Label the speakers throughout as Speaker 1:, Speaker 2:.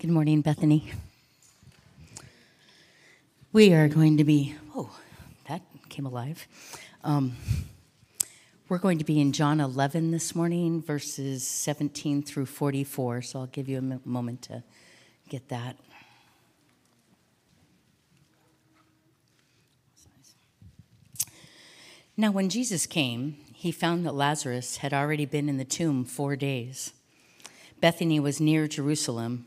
Speaker 1: Good morning, Bethany. We are going to be, oh, that came alive. Um, we're going to be in John 11 this morning, verses 17 through 44. So I'll give you a moment to get that. Now, when Jesus came, he found that Lazarus had already been in the tomb four days. Bethany was near Jerusalem,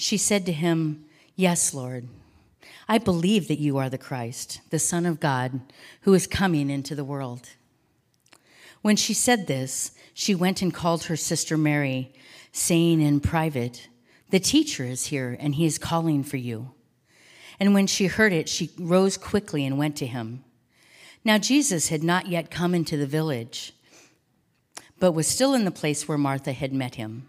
Speaker 1: She said to him, Yes, Lord. I believe that you are the Christ, the Son of God, who is coming into the world. When she said this, she went and called her sister Mary, saying in private, The teacher is here, and he is calling for you. And when she heard it, she rose quickly and went to him. Now Jesus had not yet come into the village but was still in the place where Martha had met him.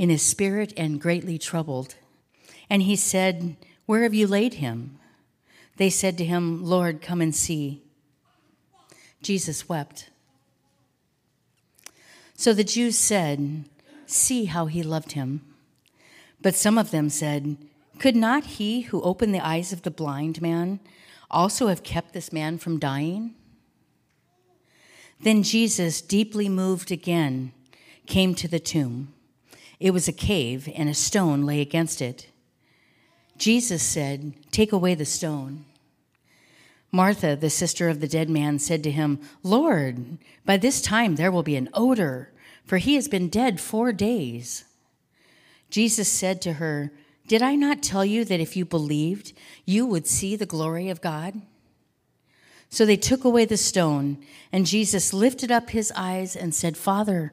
Speaker 1: in his spirit and greatly troubled. And he said, Where have you laid him? They said to him, Lord, come and see. Jesus wept. So the Jews said, See how he loved him. But some of them said, Could not he who opened the eyes of the blind man also have kept this man from dying? Then Jesus, deeply moved again, came to the tomb. It was a cave, and a stone lay against it. Jesus said, Take away the stone. Martha, the sister of the dead man, said to him, Lord, by this time there will be an odor, for he has been dead four days. Jesus said to her, Did I not tell you that if you believed, you would see the glory of God? So they took away the stone, and Jesus lifted up his eyes and said, Father,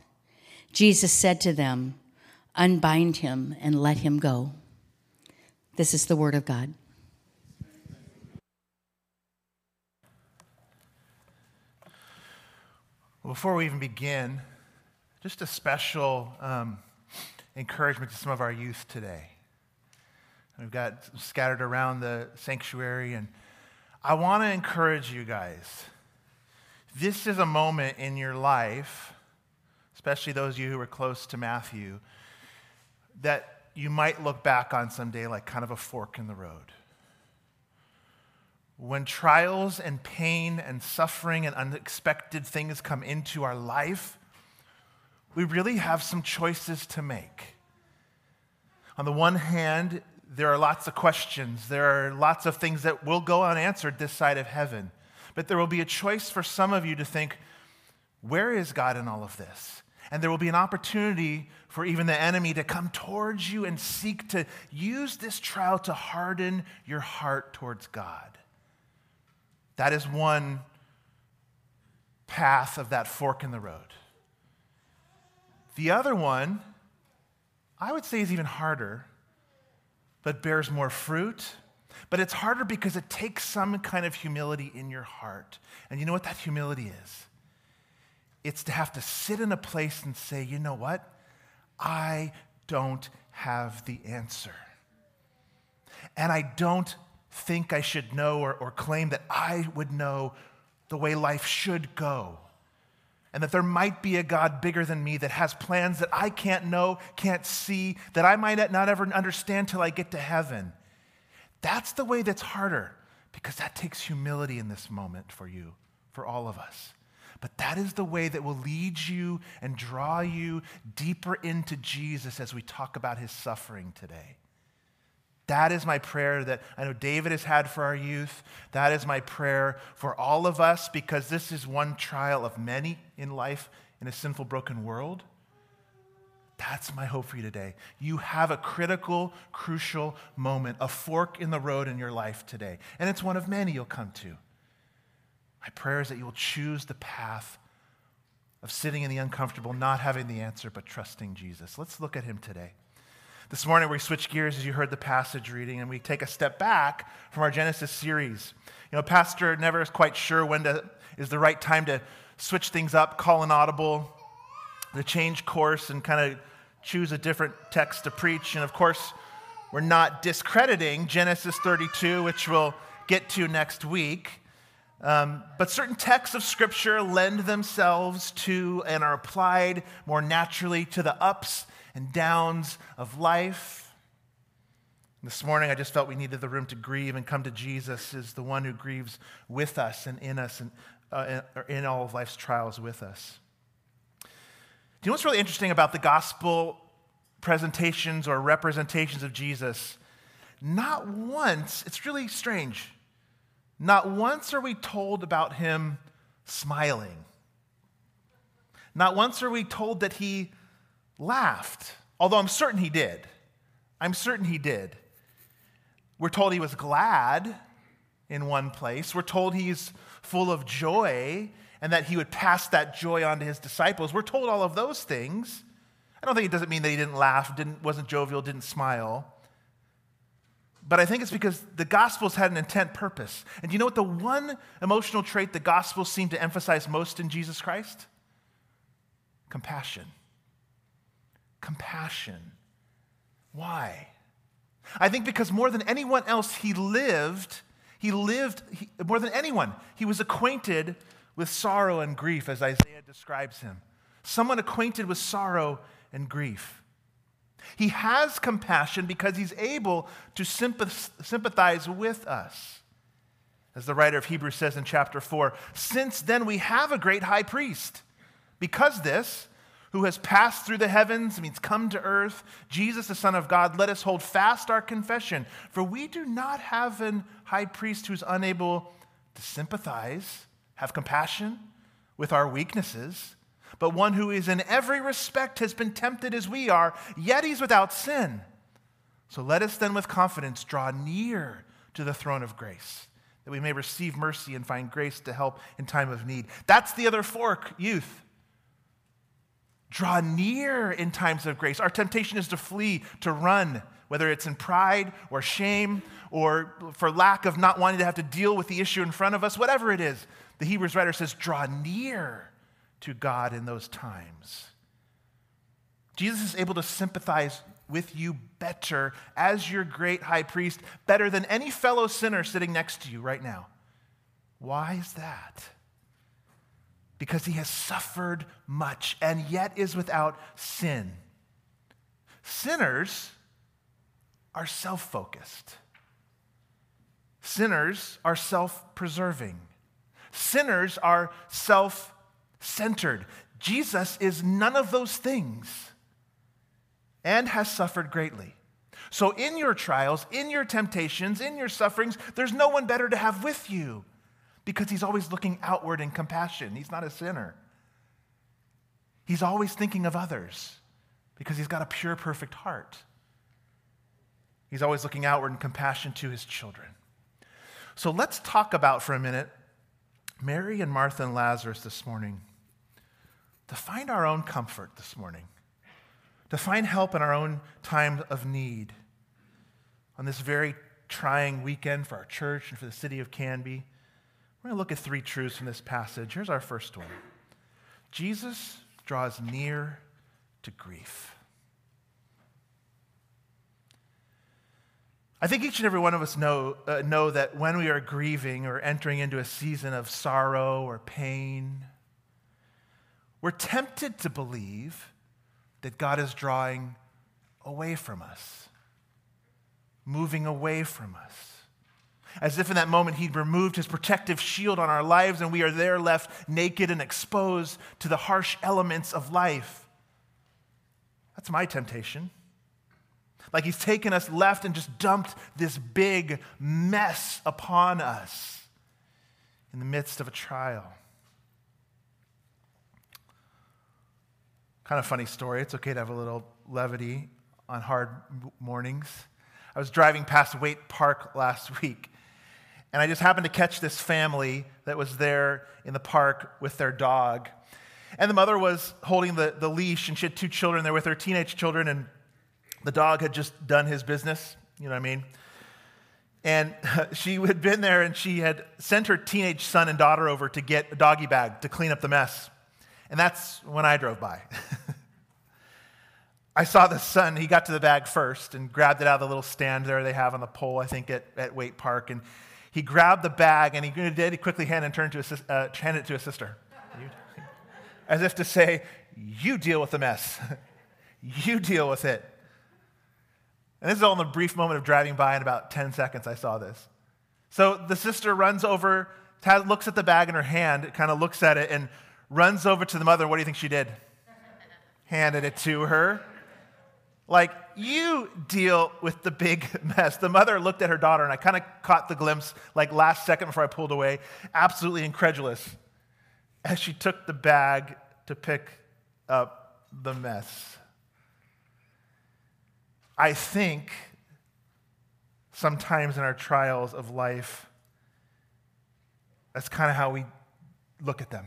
Speaker 1: Jesus said to them, Unbind him and let him go. This is the word of God.
Speaker 2: Before we even begin, just a special um, encouragement to some of our youth today. We've got scattered around the sanctuary, and I want to encourage you guys. This is a moment in your life especially those of you who are close to Matthew, that you might look back on someday like kind of a fork in the road. When trials and pain and suffering and unexpected things come into our life, we really have some choices to make. On the one hand, there are lots of questions. There are lots of things that will go unanswered this side of heaven. But there will be a choice for some of you to think, where is God in all of this? And there will be an opportunity for even the enemy to come towards you and seek to use this trial to harden your heart towards God. That is one path of that fork in the road. The other one, I would say, is even harder, but bears more fruit. But it's harder because it takes some kind of humility in your heart. And you know what that humility is? It's to have to sit in a place and say, you know what? I don't have the answer. And I don't think I should know or, or claim that I would know the way life should go. And that there might be a God bigger than me that has plans that I can't know, can't see, that I might not ever understand till I get to heaven. That's the way that's harder because that takes humility in this moment for you, for all of us. But that is the way that will lead you and draw you deeper into Jesus as we talk about his suffering today. That is my prayer that I know David has had for our youth. That is my prayer for all of us because this is one trial of many in life in a sinful, broken world. That's my hope for you today. You have a critical, crucial moment, a fork in the road in your life today. And it's one of many you'll come to. My prayer is that you will choose the path of sitting in the uncomfortable, not having the answer, but trusting Jesus. Let's look at him today. This morning, we switch gears as you heard the passage reading, and we take a step back from our Genesis series. You know, Pastor never is quite sure when to, is the right time to switch things up, call an audible, to change course, and kind of choose a different text to preach. And of course, we're not discrediting Genesis 32, which we'll get to next week. Um, but certain texts of Scripture lend themselves to and are applied more naturally to the ups and downs of life. This morning, I just felt we needed the room to grieve and come to Jesus as the one who grieves with us and in us and uh, in all of life's trials with us. Do you know what's really interesting about the gospel presentations or representations of Jesus? Not once, it's really strange not once are we told about him smiling. Not once are we told that he laughed, although I'm certain he did. I'm certain he did. We're told he was glad in one place. We're told he's full of joy and that he would pass that joy on to his disciples. We're told all of those things. I don't think it doesn't mean that he didn't laugh, didn't, wasn't jovial, didn't smile. But I think it's because the Gospels had an intent purpose. And you know what the one emotional trait the Gospels seem to emphasize most in Jesus Christ? Compassion. Compassion. Why? I think because more than anyone else, he lived, he lived, he, more than anyone, he was acquainted with sorrow and grief, as Isaiah describes him. Someone acquainted with sorrow and grief. He has compassion because he's able to sympathize with us. As the writer of Hebrews says in chapter 4, since then we have a great high priest. Because this, who has passed through the heavens, means come to earth, Jesus, the Son of God, let us hold fast our confession. For we do not have an high priest who's unable to sympathize, have compassion with our weaknesses but one who is in every respect has been tempted as we are, yet he's without sin. So let us then with confidence draw near to the throne of grace, that we may receive mercy and find grace to help in time of need. That's the other fork, youth. Draw near in times of grace. Our temptation is to flee, to run, whether it's in pride or shame or for lack of not wanting to have to deal with the issue in front of us, whatever it is. The Hebrews writer says, draw near to God in those times. Jesus is able to sympathize with you better as your great high priest, better than any fellow sinner sitting next to you right now. Why is that? Because he has suffered much and yet is without sin. Sinners are self focused, sinners are self preserving, sinners are self centered. Jesus is none of those things and has suffered greatly. So, in your trials, in your temptations, in your sufferings, there's no one better to have with you because he's always looking outward in compassion. He's not a sinner. He's always thinking of others because he's got a pure, perfect heart. He's always looking outward in compassion to his children. So let's talk about for a minute Mary and Martha and Lazarus this morning to find our own comfort this morning, to find help in our own time of need on this very trying weekend for our church and for the city of Canby. We're going to look at three truths from this passage. Here's our first one Jesus draws near to grief. I think each and every one of us know, uh, know that when we are grieving or entering into a season of sorrow or pain, we're tempted to believe that God is drawing away from us, moving away from us. As if in that moment he'd removed his protective shield on our lives and we are there left naked and exposed to the harsh elements of life. That's my temptation. Like he's taken us left and just dumped this big mess upon us in the midst of a trial. Kind of funny story. It's okay to have a little levity on hard mornings. I was driving past Waite Park last week, and I just happened to catch this family that was there in the park with their dog. And the mother was holding the, the leash, and she had two children there with her, teenage children, and the dog had just done his business. You know what I mean? And she had been there and she had sent her teenage son and daughter over to get a doggy bag to clean up the mess. And that's when I drove by. I saw the son, he got to the bag first and grabbed it out of the little stand there they have on the pole, I think, at, at Waite Park. And he grabbed the bag and he did, he quickly handed, and turned to uh, handed it to his sister. As if to say, You deal with the mess. you deal with it. And this is all in the brief moment of driving by. In about 10 seconds, I saw this. So the sister runs over, looks at the bag in her hand, kind of looks at it, and runs over to the mother. What do you think she did? Handed it to her. Like, you deal with the big mess. The mother looked at her daughter, and I kind of caught the glimpse, like last second before I pulled away, absolutely incredulous, as she took the bag to pick up the mess. I think sometimes in our trials of life, that's kind of how we look at them.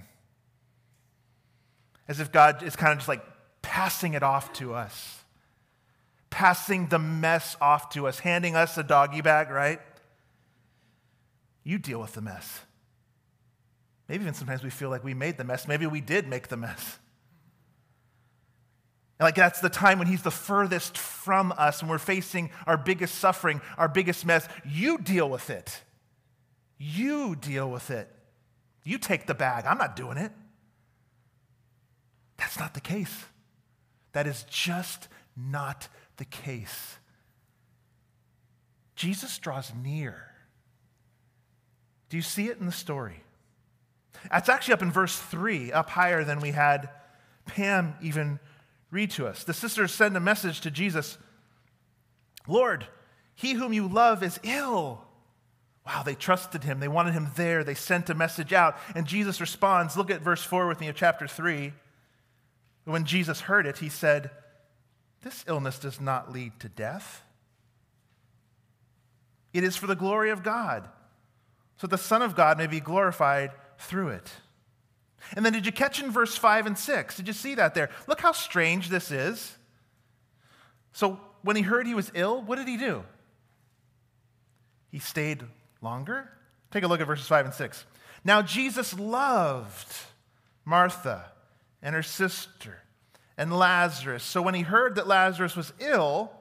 Speaker 2: As if God is kind of just like passing it off to us, passing the mess off to us, handing us a doggy bag, right? You deal with the mess. Maybe even sometimes we feel like we made the mess. Maybe we did make the mess. Like that's the time when he's the furthest from us and we're facing our biggest suffering, our biggest mess. You deal with it. You deal with it. You take the bag. I'm not doing it. That's not the case. That is just not the case. Jesus draws near. Do you see it in the story? That's actually up in verse 3, up higher than we had Pam even read to us. The sisters send a message to Jesus Lord, he whom you love is ill. Wow, they trusted him. They wanted him there. They sent a message out. And Jesus responds. Look at verse 4 with me of chapter 3. When Jesus heard it, he said, This illness does not lead to death. It is for the glory of God, so the Son of God may be glorified through it. And then did you catch in verse 5 and 6? Did you see that there? Look how strange this is. So when he heard he was ill, what did he do? He stayed longer. Take a look at verses 5 and 6. Now Jesus loved Martha and her sister and Lazarus. So when he heard that Lazarus was ill,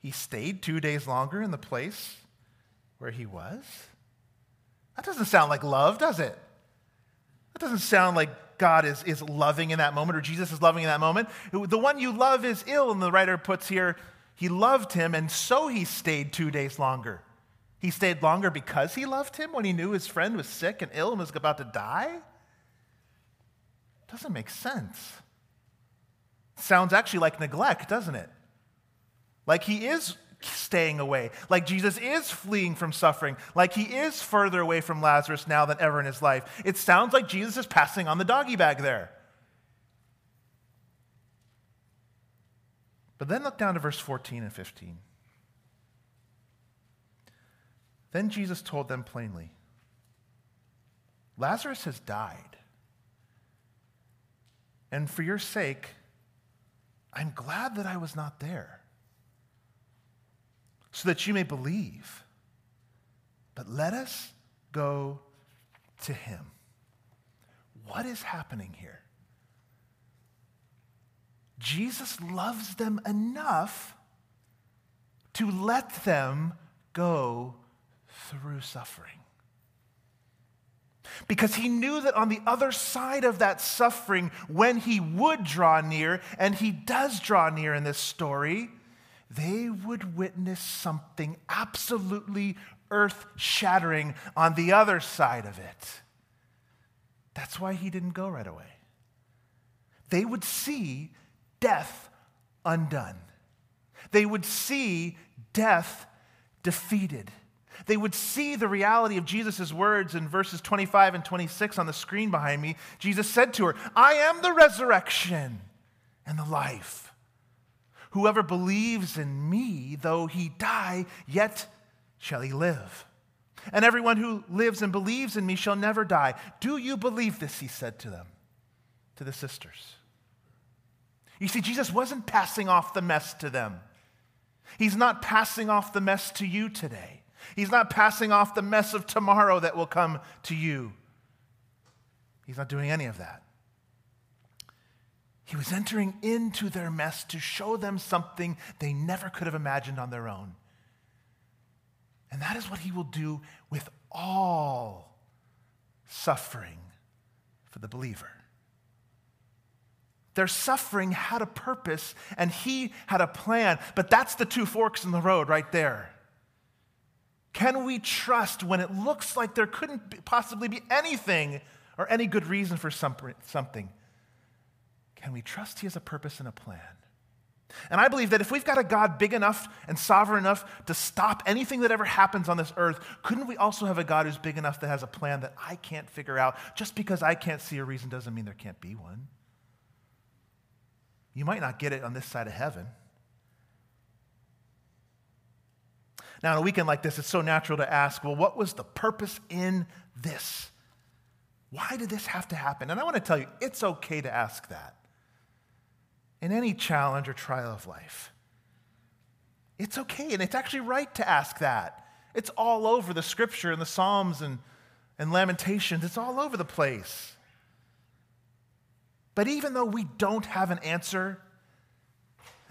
Speaker 2: he stayed two days longer in the place where he was. That doesn't sound like love, does it? That doesn't sound like God is, is loving in that moment or Jesus is loving in that moment. The one you love is ill, and the writer puts here, he loved him, and so he stayed two days longer. He stayed longer because he loved him when he knew his friend was sick and ill and was about to die? Doesn't make sense. Sounds actually like neglect, doesn't it? Like he is staying away, like Jesus is fleeing from suffering, like he is further away from Lazarus now than ever in his life. It sounds like Jesus is passing on the doggy bag there. But then look down to verse 14 and 15. Then Jesus told them plainly Lazarus has died. And for your sake, I'm glad that I was not there, so that you may believe. But let us go to him. What is happening here? Jesus loves them enough to let them go through suffering. Because he knew that on the other side of that suffering, when he would draw near, and he does draw near in this story, they would witness something absolutely earth shattering on the other side of it. That's why he didn't go right away. They would see death undone, they would see death defeated. They would see the reality of Jesus' words in verses 25 and 26 on the screen behind me. Jesus said to her, I am the resurrection and the life. Whoever believes in me, though he die, yet shall he live. And everyone who lives and believes in me shall never die. Do you believe this? He said to them, to the sisters. You see, Jesus wasn't passing off the mess to them. He's not passing off the mess to you today. He's not passing off the mess of tomorrow that will come to you. He's not doing any of that. He was entering into their mess to show them something they never could have imagined on their own. And that is what he will do with all suffering for the believer. Their suffering had a purpose and he had a plan, but that's the two forks in the road right there. Can we trust when it looks like there couldn't possibly be anything or any good reason for something? Can we trust He has a purpose and a plan? And I believe that if we've got a God big enough and sovereign enough to stop anything that ever happens on this earth, couldn't we also have a God who's big enough that has a plan that I can't figure out? Just because I can't see a reason doesn't mean there can't be one. You might not get it on this side of heaven. Now, on a weekend like this, it's so natural to ask, well, what was the purpose in this? Why did this have to happen? And I want to tell you, it's okay to ask that in any challenge or trial of life. It's okay, and it's actually right to ask that. It's all over the scripture and the Psalms and, and Lamentations, it's all over the place. But even though we don't have an answer,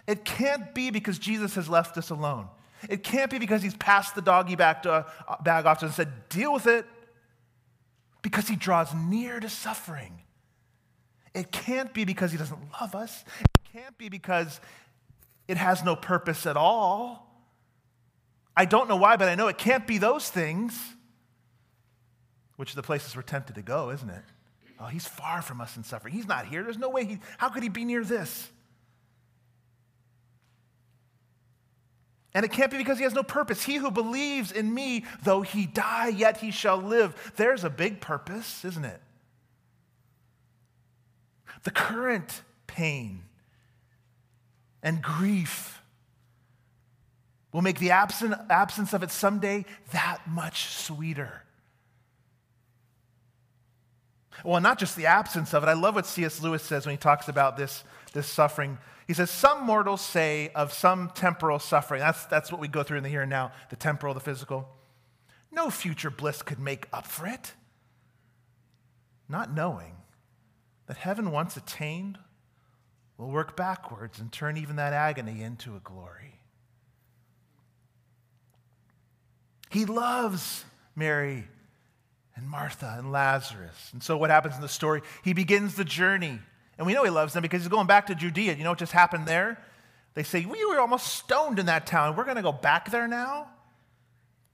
Speaker 2: it can't be because Jesus has left us alone. It can't be because he's passed the doggy bag, to, uh, bag off to and said, deal with it, because he draws near to suffering. It can't be because he doesn't love us. It can't be because it has no purpose at all. I don't know why, but I know it can't be those things, which are the places we're tempted to go, isn't it? Oh, he's far from us in suffering. He's not here. There's no way he, how could he be near this? And it can't be because he has no purpose. He who believes in me, though he die, yet he shall live. There's a big purpose, isn't it? The current pain and grief will make the absent, absence of it someday that much sweeter. Well, not just the absence of it. I love what C.S. Lewis says when he talks about this, this suffering. He says, Some mortals say of some temporal suffering, that's, that's what we go through in the here and now, the temporal, the physical. No future bliss could make up for it. Not knowing that heaven once attained will work backwards and turn even that agony into a glory. He loves Mary and Martha and Lazarus. And so, what happens in the story? He begins the journey and we know he loves them because he's going back to Judea. You know what just happened there? They say, We were almost stoned in that town. We're going to go back there now?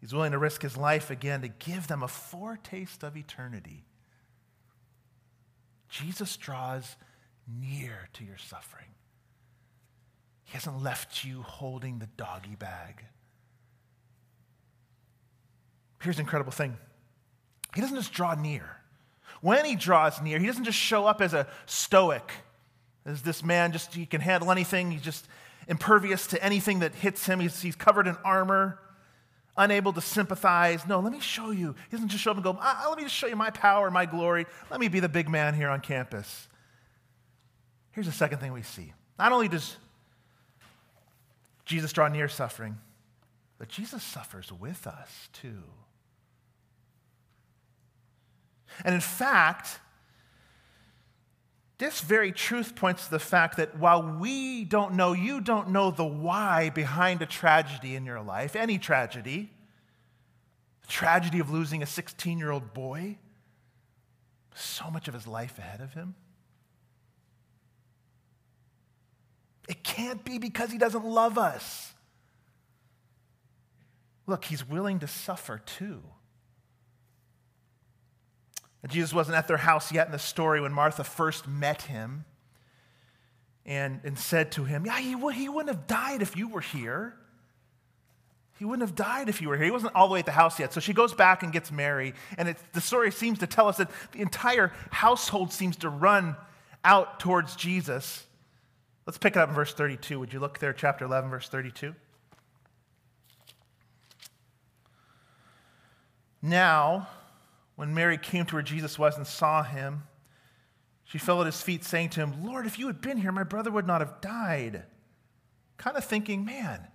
Speaker 2: He's willing to risk his life again to give them a foretaste of eternity. Jesus draws near to your suffering. He hasn't left you holding the doggy bag. Here's an incredible thing He doesn't just draw near, when he draws near, he doesn't just show up as a stoic, as this man just he can handle anything. He's just impervious to anything that hits him. He's, he's covered in armor, unable to sympathize. No, let me show you. He doesn't just show up and go, ah, let me just show you my power, my glory. Let me be the big man here on campus. Here's the second thing we see. Not only does Jesus draw near suffering, but Jesus suffers with us too. And in fact, this very truth points to the fact that while we don't know, you don't know the why behind a tragedy in your life, any tragedy, the tragedy of losing a 16 year old boy, so much of his life ahead of him. It can't be because he doesn't love us. Look, he's willing to suffer too. Jesus wasn't at their house yet in the story when Martha first met him and, and said to him, Yeah, he, he wouldn't have died if you were here. He wouldn't have died if you were here. He wasn't all the way at the house yet. So she goes back and gets Mary. And the story seems to tell us that the entire household seems to run out towards Jesus. Let's pick it up in verse 32. Would you look there, chapter 11, verse 32? Now, when Mary came to where Jesus was and saw him, she fell at his feet, saying to him, Lord, if you had been here, my brother would not have died. Kind of thinking, man,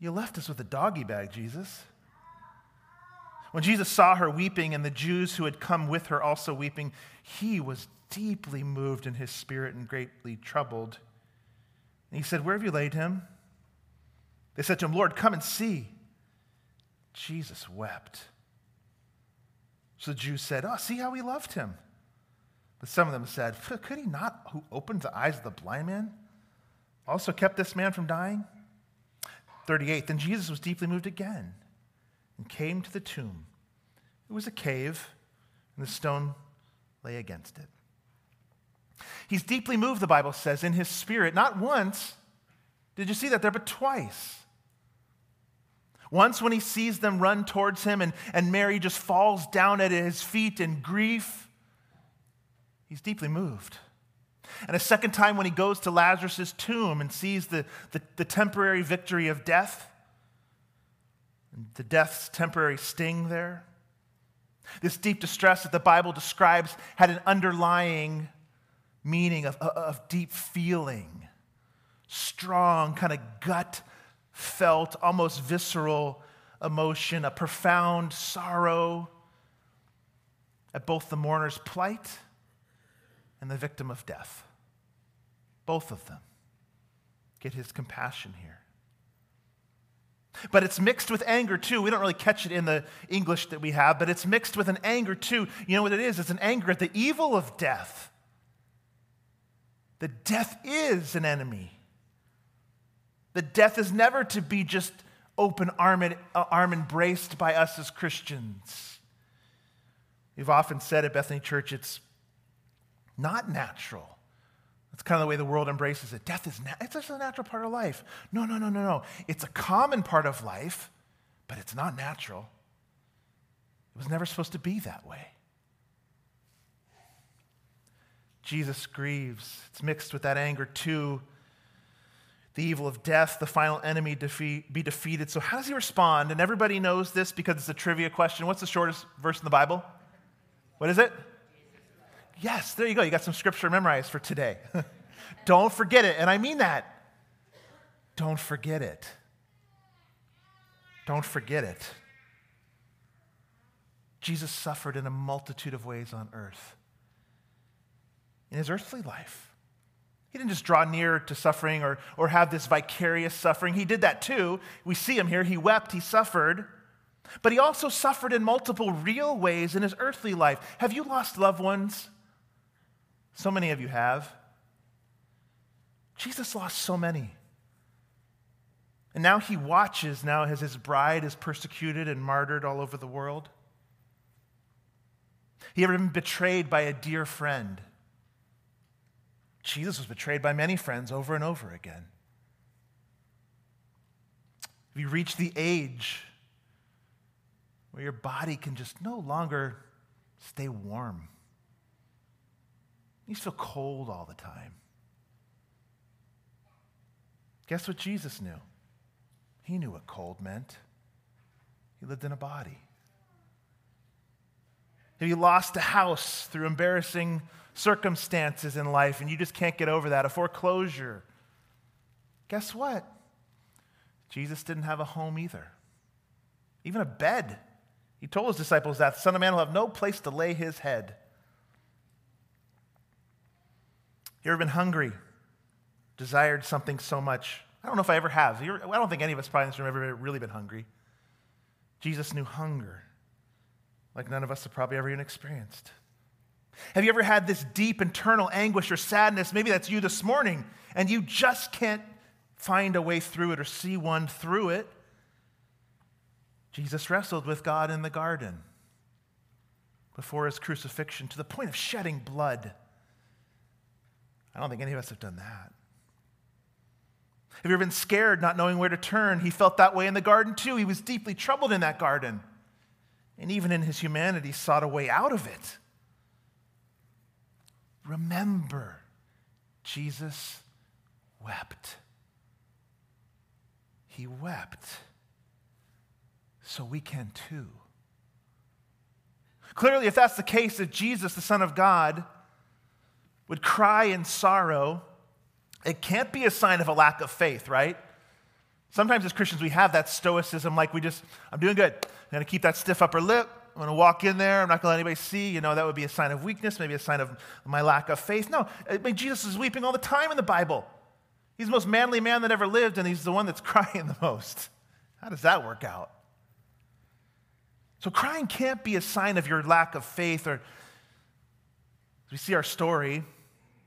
Speaker 2: you left us with a doggy bag, Jesus. When Jesus saw her weeping and the Jews who had come with her also weeping, he was deeply moved in his spirit and greatly troubled. And he said, Where have you laid him? They said to him, Lord, come and see. Jesus wept. So the Jews said, Oh, see how he loved him. But some of them said, Could he not, who opened the eyes of the blind man, also kept this man from dying? 38. Then Jesus was deeply moved again and came to the tomb. It was a cave, and the stone lay against it. He's deeply moved, the Bible says, in his spirit, not once. Did you see that there? But twice. Once, when he sees them run towards him and, and Mary just falls down at his feet in grief, he's deeply moved. And a second time, when he goes to Lazarus' tomb and sees the, the, the temporary victory of death, and the death's temporary sting there. This deep distress that the Bible describes had an underlying meaning of, of deep feeling, strong, kind of gut felt almost visceral emotion, a profound sorrow at both the mourner's plight and the victim of death. Both of them get his compassion here. But it's mixed with anger too. We don't really catch it in the English that we have, but it's mixed with an anger too. You know what it is? It's an anger at the evil of death. That death is an enemy. That death is never to be just open arm, uh, arm embraced by us as Christians. We've often said at Bethany Church, it's not natural. That's kind of the way the world embraces it. Death is na- it's just a natural part of life. No, no, no, no, no. It's a common part of life, but it's not natural. It was never supposed to be that way. Jesus grieves. It's mixed with that anger too the evil of death, the final enemy defeat, be defeated. So, how does he respond? And everybody knows this because it's a trivia question. What's the shortest verse in the Bible? What is it? Yes, there you go. You got some scripture memorized for today. Don't forget it. And I mean that. Don't forget it. Don't forget it. Jesus suffered in a multitude of ways on earth in his earthly life. He didn't just draw near to suffering or, or have this vicarious suffering. He did that too. We see him here. He wept, he suffered. But he also suffered in multiple real ways in his earthly life. Have you lost loved ones? So many of you have. Jesus lost so many. And now he watches now as his bride is persecuted and martyred all over the world. He ever been betrayed by a dear friend? Jesus was betrayed by many friends over and over again. Have you reached the age where your body can just no longer stay warm? You feel cold all the time. Guess what Jesus knew? He knew what cold meant. He lived in a body. Have you lost a house through embarrassing circumstances in life and you just can't get over that? A foreclosure. Guess what? Jesus didn't have a home either, even a bed. He told his disciples that the Son of Man will have no place to lay his head. You ever been hungry, desired something so much? I don't know if I ever have. I don't think any of us probably in this room have ever really been hungry. Jesus knew hunger like none of us have probably ever even experienced. Have you ever had this deep internal anguish or sadness? Maybe that's you this morning, and you just can't find a way through it or see one through it. Jesus wrestled with God in the garden before his crucifixion to the point of shedding blood. I don't think any of us have done that. Have you ever been scared, not knowing where to turn? He felt that way in the garden too. He was deeply troubled in that garden. And even in his humanity, sought a way out of it. Remember, Jesus wept. He wept. So we can too. Clearly, if that's the case, if Jesus, the Son of God, would cry in sorrow, it can't be a sign of a lack of faith, right? Sometimes as Christians, we have that stoicism, like we just, I'm doing good. I'm going to keep that stiff upper lip. I'm going to walk in there. I'm not going to let anybody see. You know, that would be a sign of weakness, maybe a sign of my lack of faith. No, I mean, Jesus is weeping all the time in the Bible. He's the most manly man that ever lived, and he's the one that's crying the most. How does that work out? So, crying can't be a sign of your lack of faith or we see our story,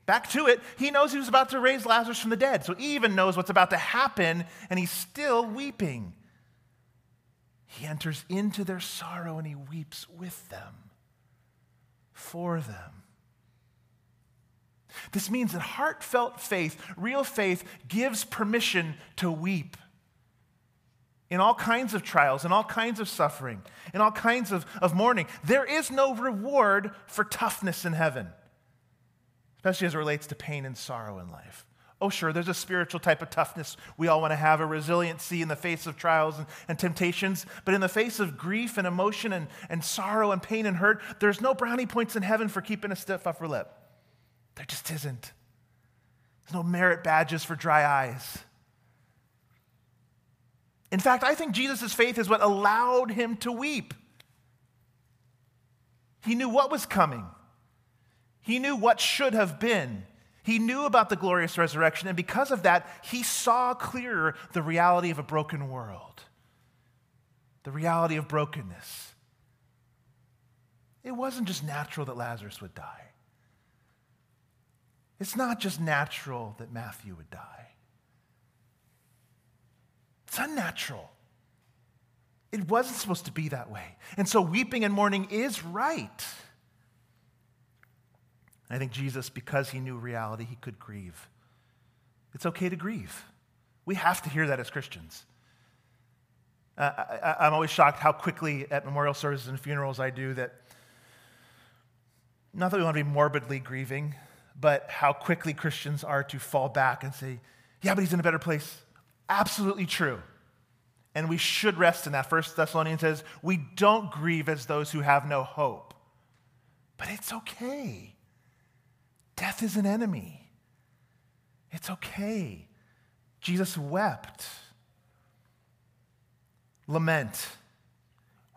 Speaker 2: back to it, he knows he was about to raise Lazarus from the dead. So he even knows what's about to happen, and he's still weeping. He enters into their sorrow and he weeps with them, for them. This means that heartfelt faith, real faith, gives permission to weep in all kinds of trials, in all kinds of suffering, in all kinds of, of mourning. There is no reward for toughness in heaven, especially as it relates to pain and sorrow in life. Oh, sure, there's a spiritual type of toughness we all want to have, a resiliency in the face of trials and, and, temptations. But in the face of grief and emotion and, and sorrow and pain and hurt, there's no brownie points in heaven for keeping a stiff upper lip. There just isn't. There's no merit badges for dry eyes. In fact, I think Jesus' faith is what allowed him to weep. He knew what was coming, he knew what should have been. He knew about the glorious resurrection, and because of that, he saw clearer the reality of a broken world, the reality of brokenness. It wasn't just natural that Lazarus would die. It's not just natural that Matthew would die. It's unnatural. It wasn't supposed to be that way. And so weeping and mourning is right. I think Jesus, because he knew reality, he could grieve. It's okay to grieve. We have to hear that as Christians. Uh, I, am always shocked how quickly at memorial services and funerals I do that, not that we want to be morbidly grieving, but how quickly Christians are to fall back and say, yeah, but he's in a better place. Absolutely true. And we should rest in that. First Thessalonians says, we don't grieve as those who have no hope. But it's okay. Death is an enemy. It's okay. Jesus wept. Lament.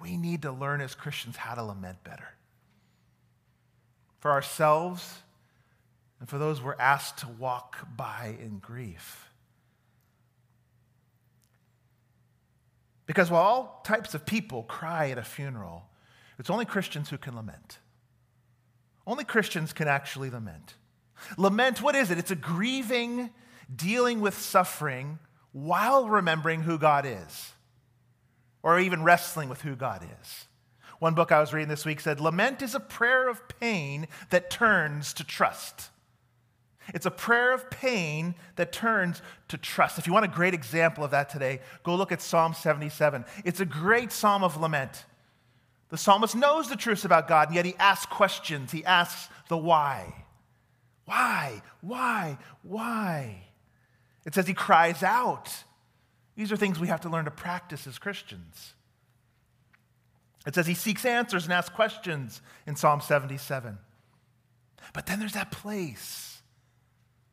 Speaker 2: We need to learn as Christians how to lament better. For ourselves and for those we're asked to walk by in grief. Because while all types of people cry at a funeral, it's only Christians who can lament. Only Christians can actually lament. Lament, what is it? It's a grieving, dealing with suffering while remembering who God is, or even wrestling with who God is. One book I was reading this week said, Lament is a prayer of pain that turns to trust. It's a prayer of pain that turns to trust. If you want a great example of that today, go look at Psalm 77. It's a great psalm of lament. The psalmist knows the truths about God, and yet he asks questions. He asks the why. Why? Why? Why? It says he cries out. These are things we have to learn to practice as Christians. It says he seeks answers and asks questions in Psalm 77. But then there's that place,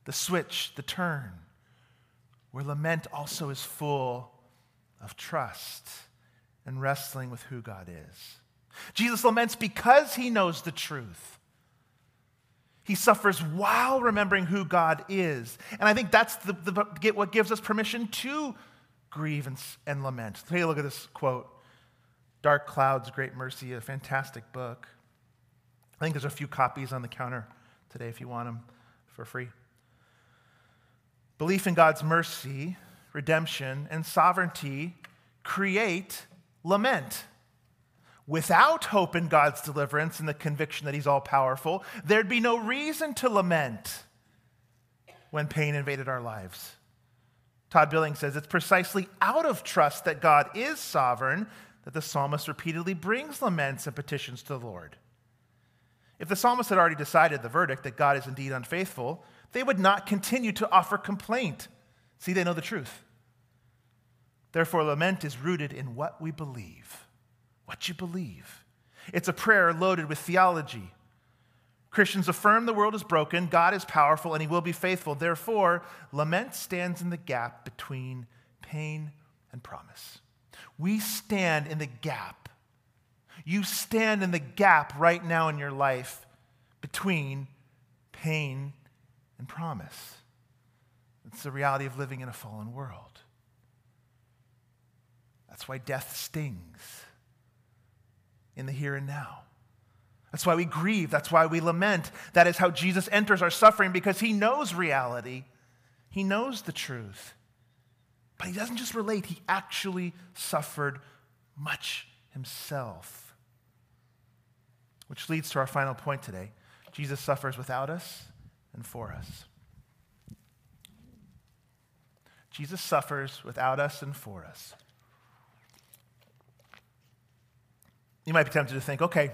Speaker 2: the switch, the turn, where lament also is full of trust and wrestling with who God is. Jesus laments because he knows the truth. He suffers while remembering who God is. And I think that's the, the, what gives us permission to grieve and, and lament. Take a look at this quote Dark Clouds, Great Mercy, a fantastic book. I think there's a few copies on the counter today if you want them for free. Belief in God's mercy, redemption, and sovereignty create lament. Without hope in God's deliverance and the conviction that He's all powerful, there'd be no reason to lament when pain invaded our lives. Todd Billings says it's precisely out of trust that God is sovereign that the psalmist repeatedly brings laments and petitions to the Lord. If the psalmist had already decided the verdict that God is indeed unfaithful, they would not continue to offer complaint. See, they know the truth. Therefore, lament is rooted in what we believe. What you believe. It's a prayer loaded with theology. Christians affirm the world is broken, God is powerful, and he will be faithful. Therefore, lament stands in the gap between pain and promise. We stand in the gap. You stand in the gap right now in your life between pain and promise. It's the reality of living in a fallen world. That's why death stings in the here and now. That's why we grieve. That's why we lament. That is how Jesus enters our suffering because he knows reality, he knows the truth. But he doesn't just relate, he actually suffered much himself. Which leads to our final point today Jesus suffers without us and for us. Jesus suffers without us and for us. You might be tempted to think, okay,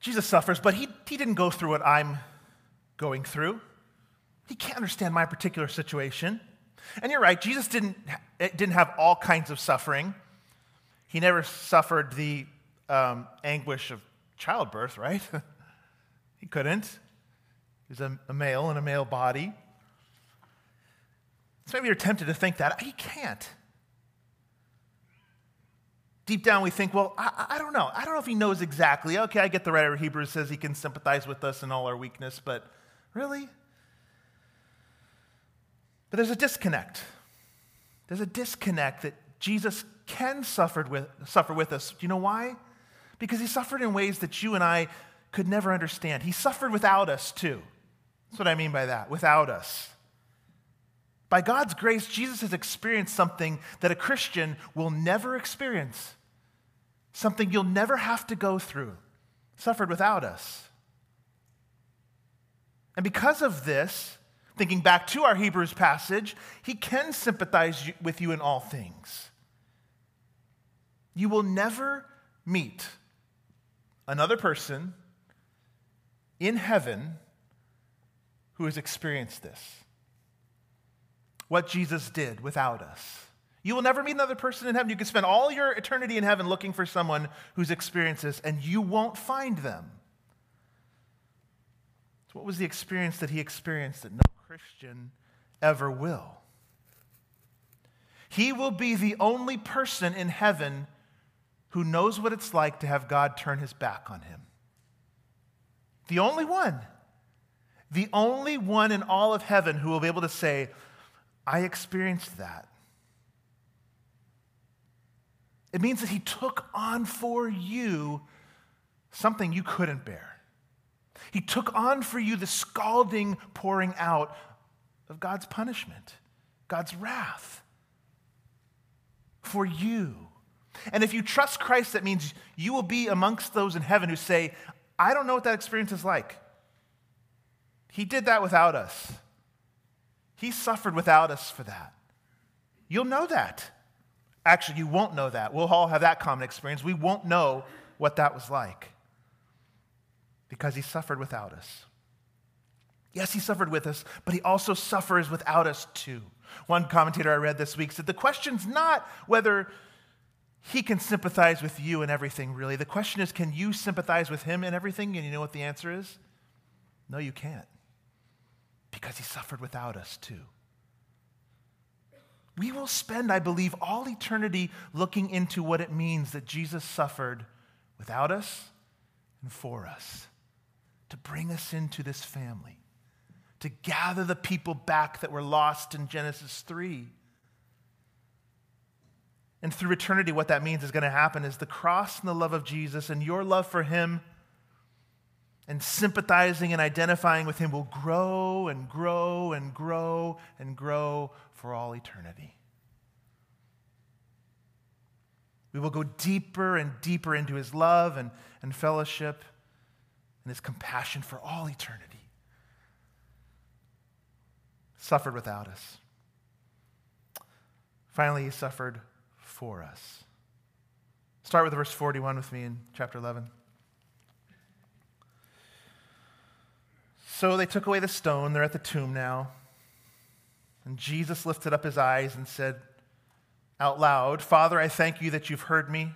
Speaker 2: Jesus suffers, but he, he didn't go through what I'm going through. He can't understand my particular situation. And you're right, Jesus didn't, didn't have all kinds of suffering. He never suffered the um, anguish of childbirth, right? he couldn't. He's a, a male in a male body. So maybe you're tempted to think that. He can't. Deep down, we think, well, I, I, don't know. I don't know if he knows exactly. Okay, I get the writer of Hebrews says he can sympathize with us in all our weakness, but really? But there's a disconnect. There's a disconnect that Jesus can suffer with, suffer with us. Do you know why? Because he suffered in ways that you and I could never understand. He suffered without us, too. That's what I mean by that, without us. By God's grace, Jesus has experienced something that a Christian will never experience, something you'll never have to go through, suffered without us. And because of this, thinking back to our Hebrews passage, he can sympathize with you in all things. You will never meet another person in heaven who has experienced this. What Jesus did without us. You will never meet another person in heaven. You can spend all your eternity in heaven looking for someone who's experienced this, and you won't find them. So, what was the experience that he experienced that no Christian ever will. He will be the only person in heaven who knows what it's like to have God turn his back on him. The only one. The only one in all of heaven who will be able to say, I experienced that. It means that he took on for you something you couldn't bear. He took on for you the scalding pouring out of God's punishment, God's wrath for you. And if you trust Christ, that means you will be amongst those in heaven who say, I don't know what that experience is like. He did that without us. He suffered without us for that. You'll know that. Actually, you won't know that. We'll all have that common experience. We won't know what that was like because he suffered without us. Yes, he suffered with us, but he also suffers without us too. One commentator I read this week said the question's not whether he can sympathize with you and everything, really. The question is, can you sympathize with him and everything? And you know what the answer is? No, you can't. Because he suffered without us too. We will spend, I believe, all eternity looking into what it means that Jesus suffered without us and for us to bring us into this family, to gather the people back that were lost in Genesis 3. And through eternity, what that means is going to happen is the cross and the love of Jesus and your love for him and sympathizing and identifying with him will grow and grow and grow and grow for all eternity. We will go deeper and deeper into his love and, and fellowship and his compassion for all eternity. Suffered without us. Finally, he suffered for us. Start with verse 41 with me in chapter 11. So they took away the stone. They're at the tomb now. And Jesus lifted up his eyes and said out loud, Father, I thank you that you've heard me.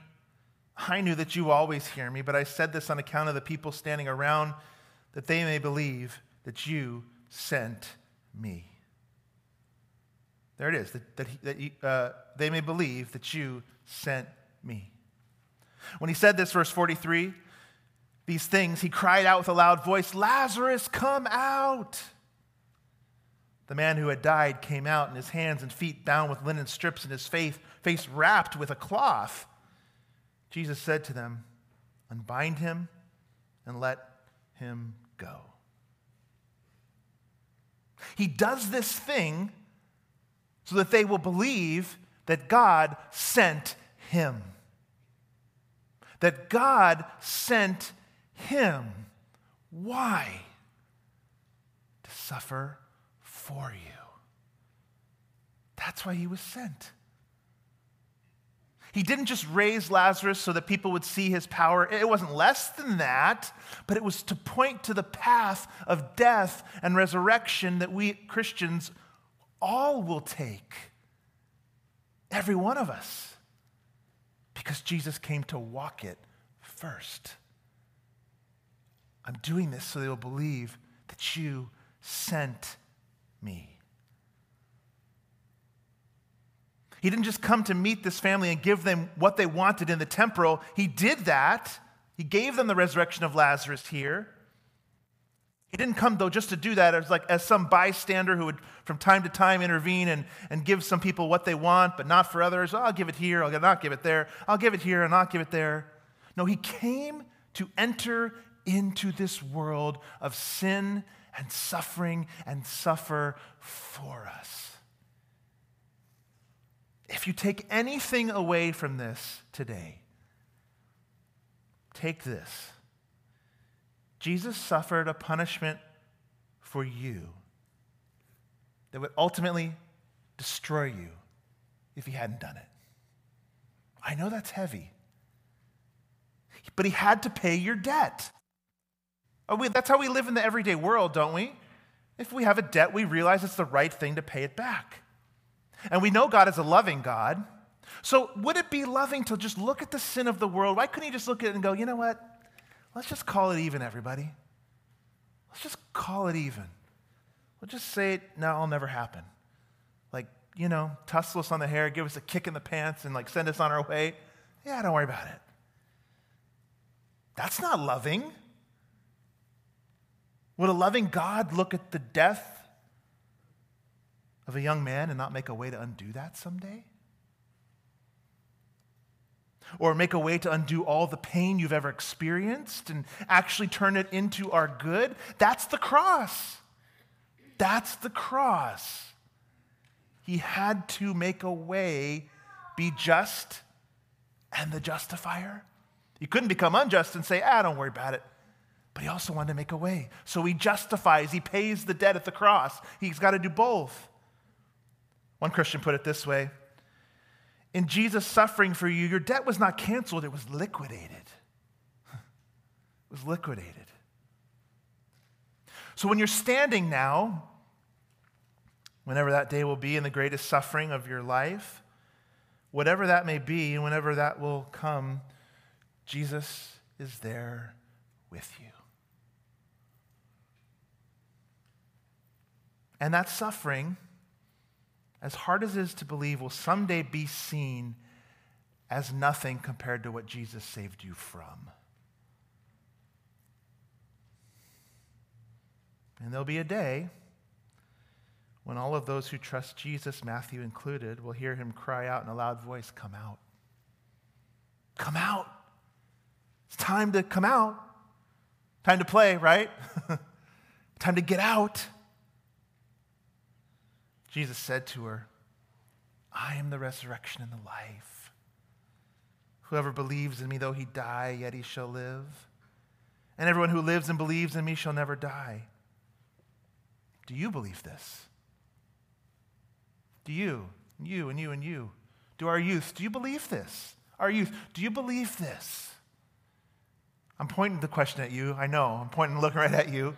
Speaker 2: I knew that you always hear me, but I said this on account of the people standing around, that they may believe that you sent me. There it is, that, that, he, that he, uh, they may believe that you sent me. When he said this, verse 43, these things, he cried out with a loud voice, Lazarus, come out. The man who had died came out, and his hands and feet bound with linen strips, and his face, face wrapped with a cloth. Jesus said to them, Unbind him and let him go. He does this thing so that they will believe that God sent him. That God sent him. Why? To suffer for you. That's why he was sent. He didn't just raise Lazarus so that people would see his power. It wasn't less than that, but it was to point to the path of death and resurrection that we Christians all will take. Every one of us. Because Jesus came to walk it first. I'm doing this so they will believe that you sent me. He didn't just come to meet this family and give them what they wanted in the temporal. He did that. He gave them the resurrection of Lazarus here. He didn't come, though, just to do that as like as some bystander who would from time to time intervene and, and give some people what they want, but not for others. Oh, I'll give it here, I'll not give it there. I'll give it here and not give it there. No, he came to enter into this world of sin and suffering and suffer for us. If you take anything away from this today, take this. Jesus suffered a punishment for you that would ultimately destroy you if he hadn't done it. I know that's heavy, but he had to pay your debt. We, that's how we live in the everyday world, don't we? If we have a debt, we realize it's the right thing to pay it back. And we know God is a loving God. So, would it be loving to just look at the sin of the world? Why couldn't he just look at it and go, you know what? Let's just call it even, everybody. Let's just call it even. We'll just say, it, no, it'll never happen. Like, you know, tussle us on the hair, give us a kick in the pants, and like send us on our way. Yeah, don't worry about it. That's not loving. Would a loving God look at the death of a young man and not make a way to undo that someday? or make a way to undo all the pain you've ever experienced and actually turn it into our good. That's the cross. That's the cross. He had to make a way, be just, and the justifier. He couldn't become unjust and say, ah, don't worry about it. But he also wanted to make a way. So he justifies, he pays the debt at the cross. He's got to do both. One Christian put it this way in Jesus suffering for you, your debt was not canceled, it was liquidated. It was liquidated. So when you're standing now, whenever that day will be in the greatest suffering of your life, whatever that may be, and whenever that will come, Jesus is there with you. And that suffering, as hard as it is to believe, will someday be seen as nothing compared to what Jesus saved you from. And there'll be a day when all of those who trust Jesus, Matthew included, will hear him cry out in a loud voice, Come out. Come out. It's time to come out. Time to play, right? time to get out. Jesus said to her, I am the resurrection and the life. Whoever believes in me, though he die, yet he shall live. And everyone who lives and believes in me shall never die. Do you believe this? Do you, you, and you, and you? Do our youth, do you believe this? Our youth, do you believe this? I'm pointing the question at you. I know, I'm pointing looking right at you.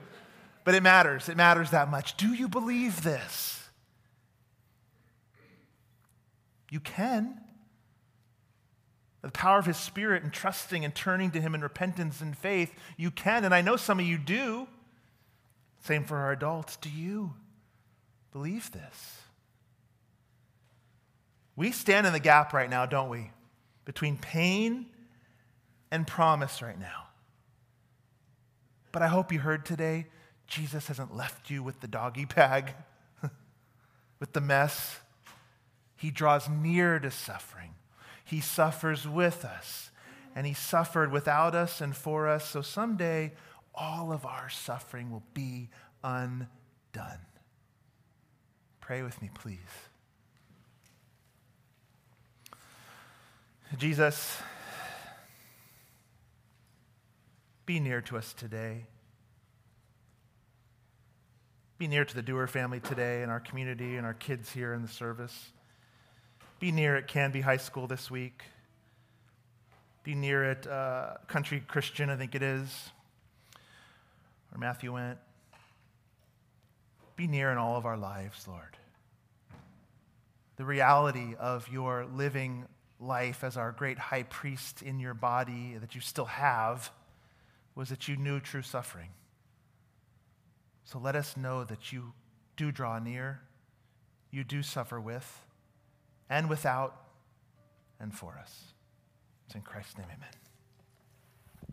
Speaker 2: But it matters. It matters that much. Do you believe this? You can. The power of His Spirit and trusting and turning to Him in repentance and faith, you can. And I know some of you do. Same for our adults. Do you believe this? We stand in the gap right now, don't we? Between pain and promise right now. But I hope you heard today Jesus hasn't left you with the doggy bag, with the mess. He draws near to suffering. He suffers with us, and He suffered without us and for us. So someday all of our suffering will be undone. Pray with me, please. Jesus, be near to us today. Be near to the Doer family today and our community and our kids here in the service. Be near at Canby High School this week. Be near at uh, Country Christian, I think it is where Matthew went. Be near in all of our lives, Lord. The reality of your living life as our great high priest in your body that you still have was that you knew true suffering. So let us know that you do draw near, you do suffer with, and without, and for us. It's in Christ's name, amen.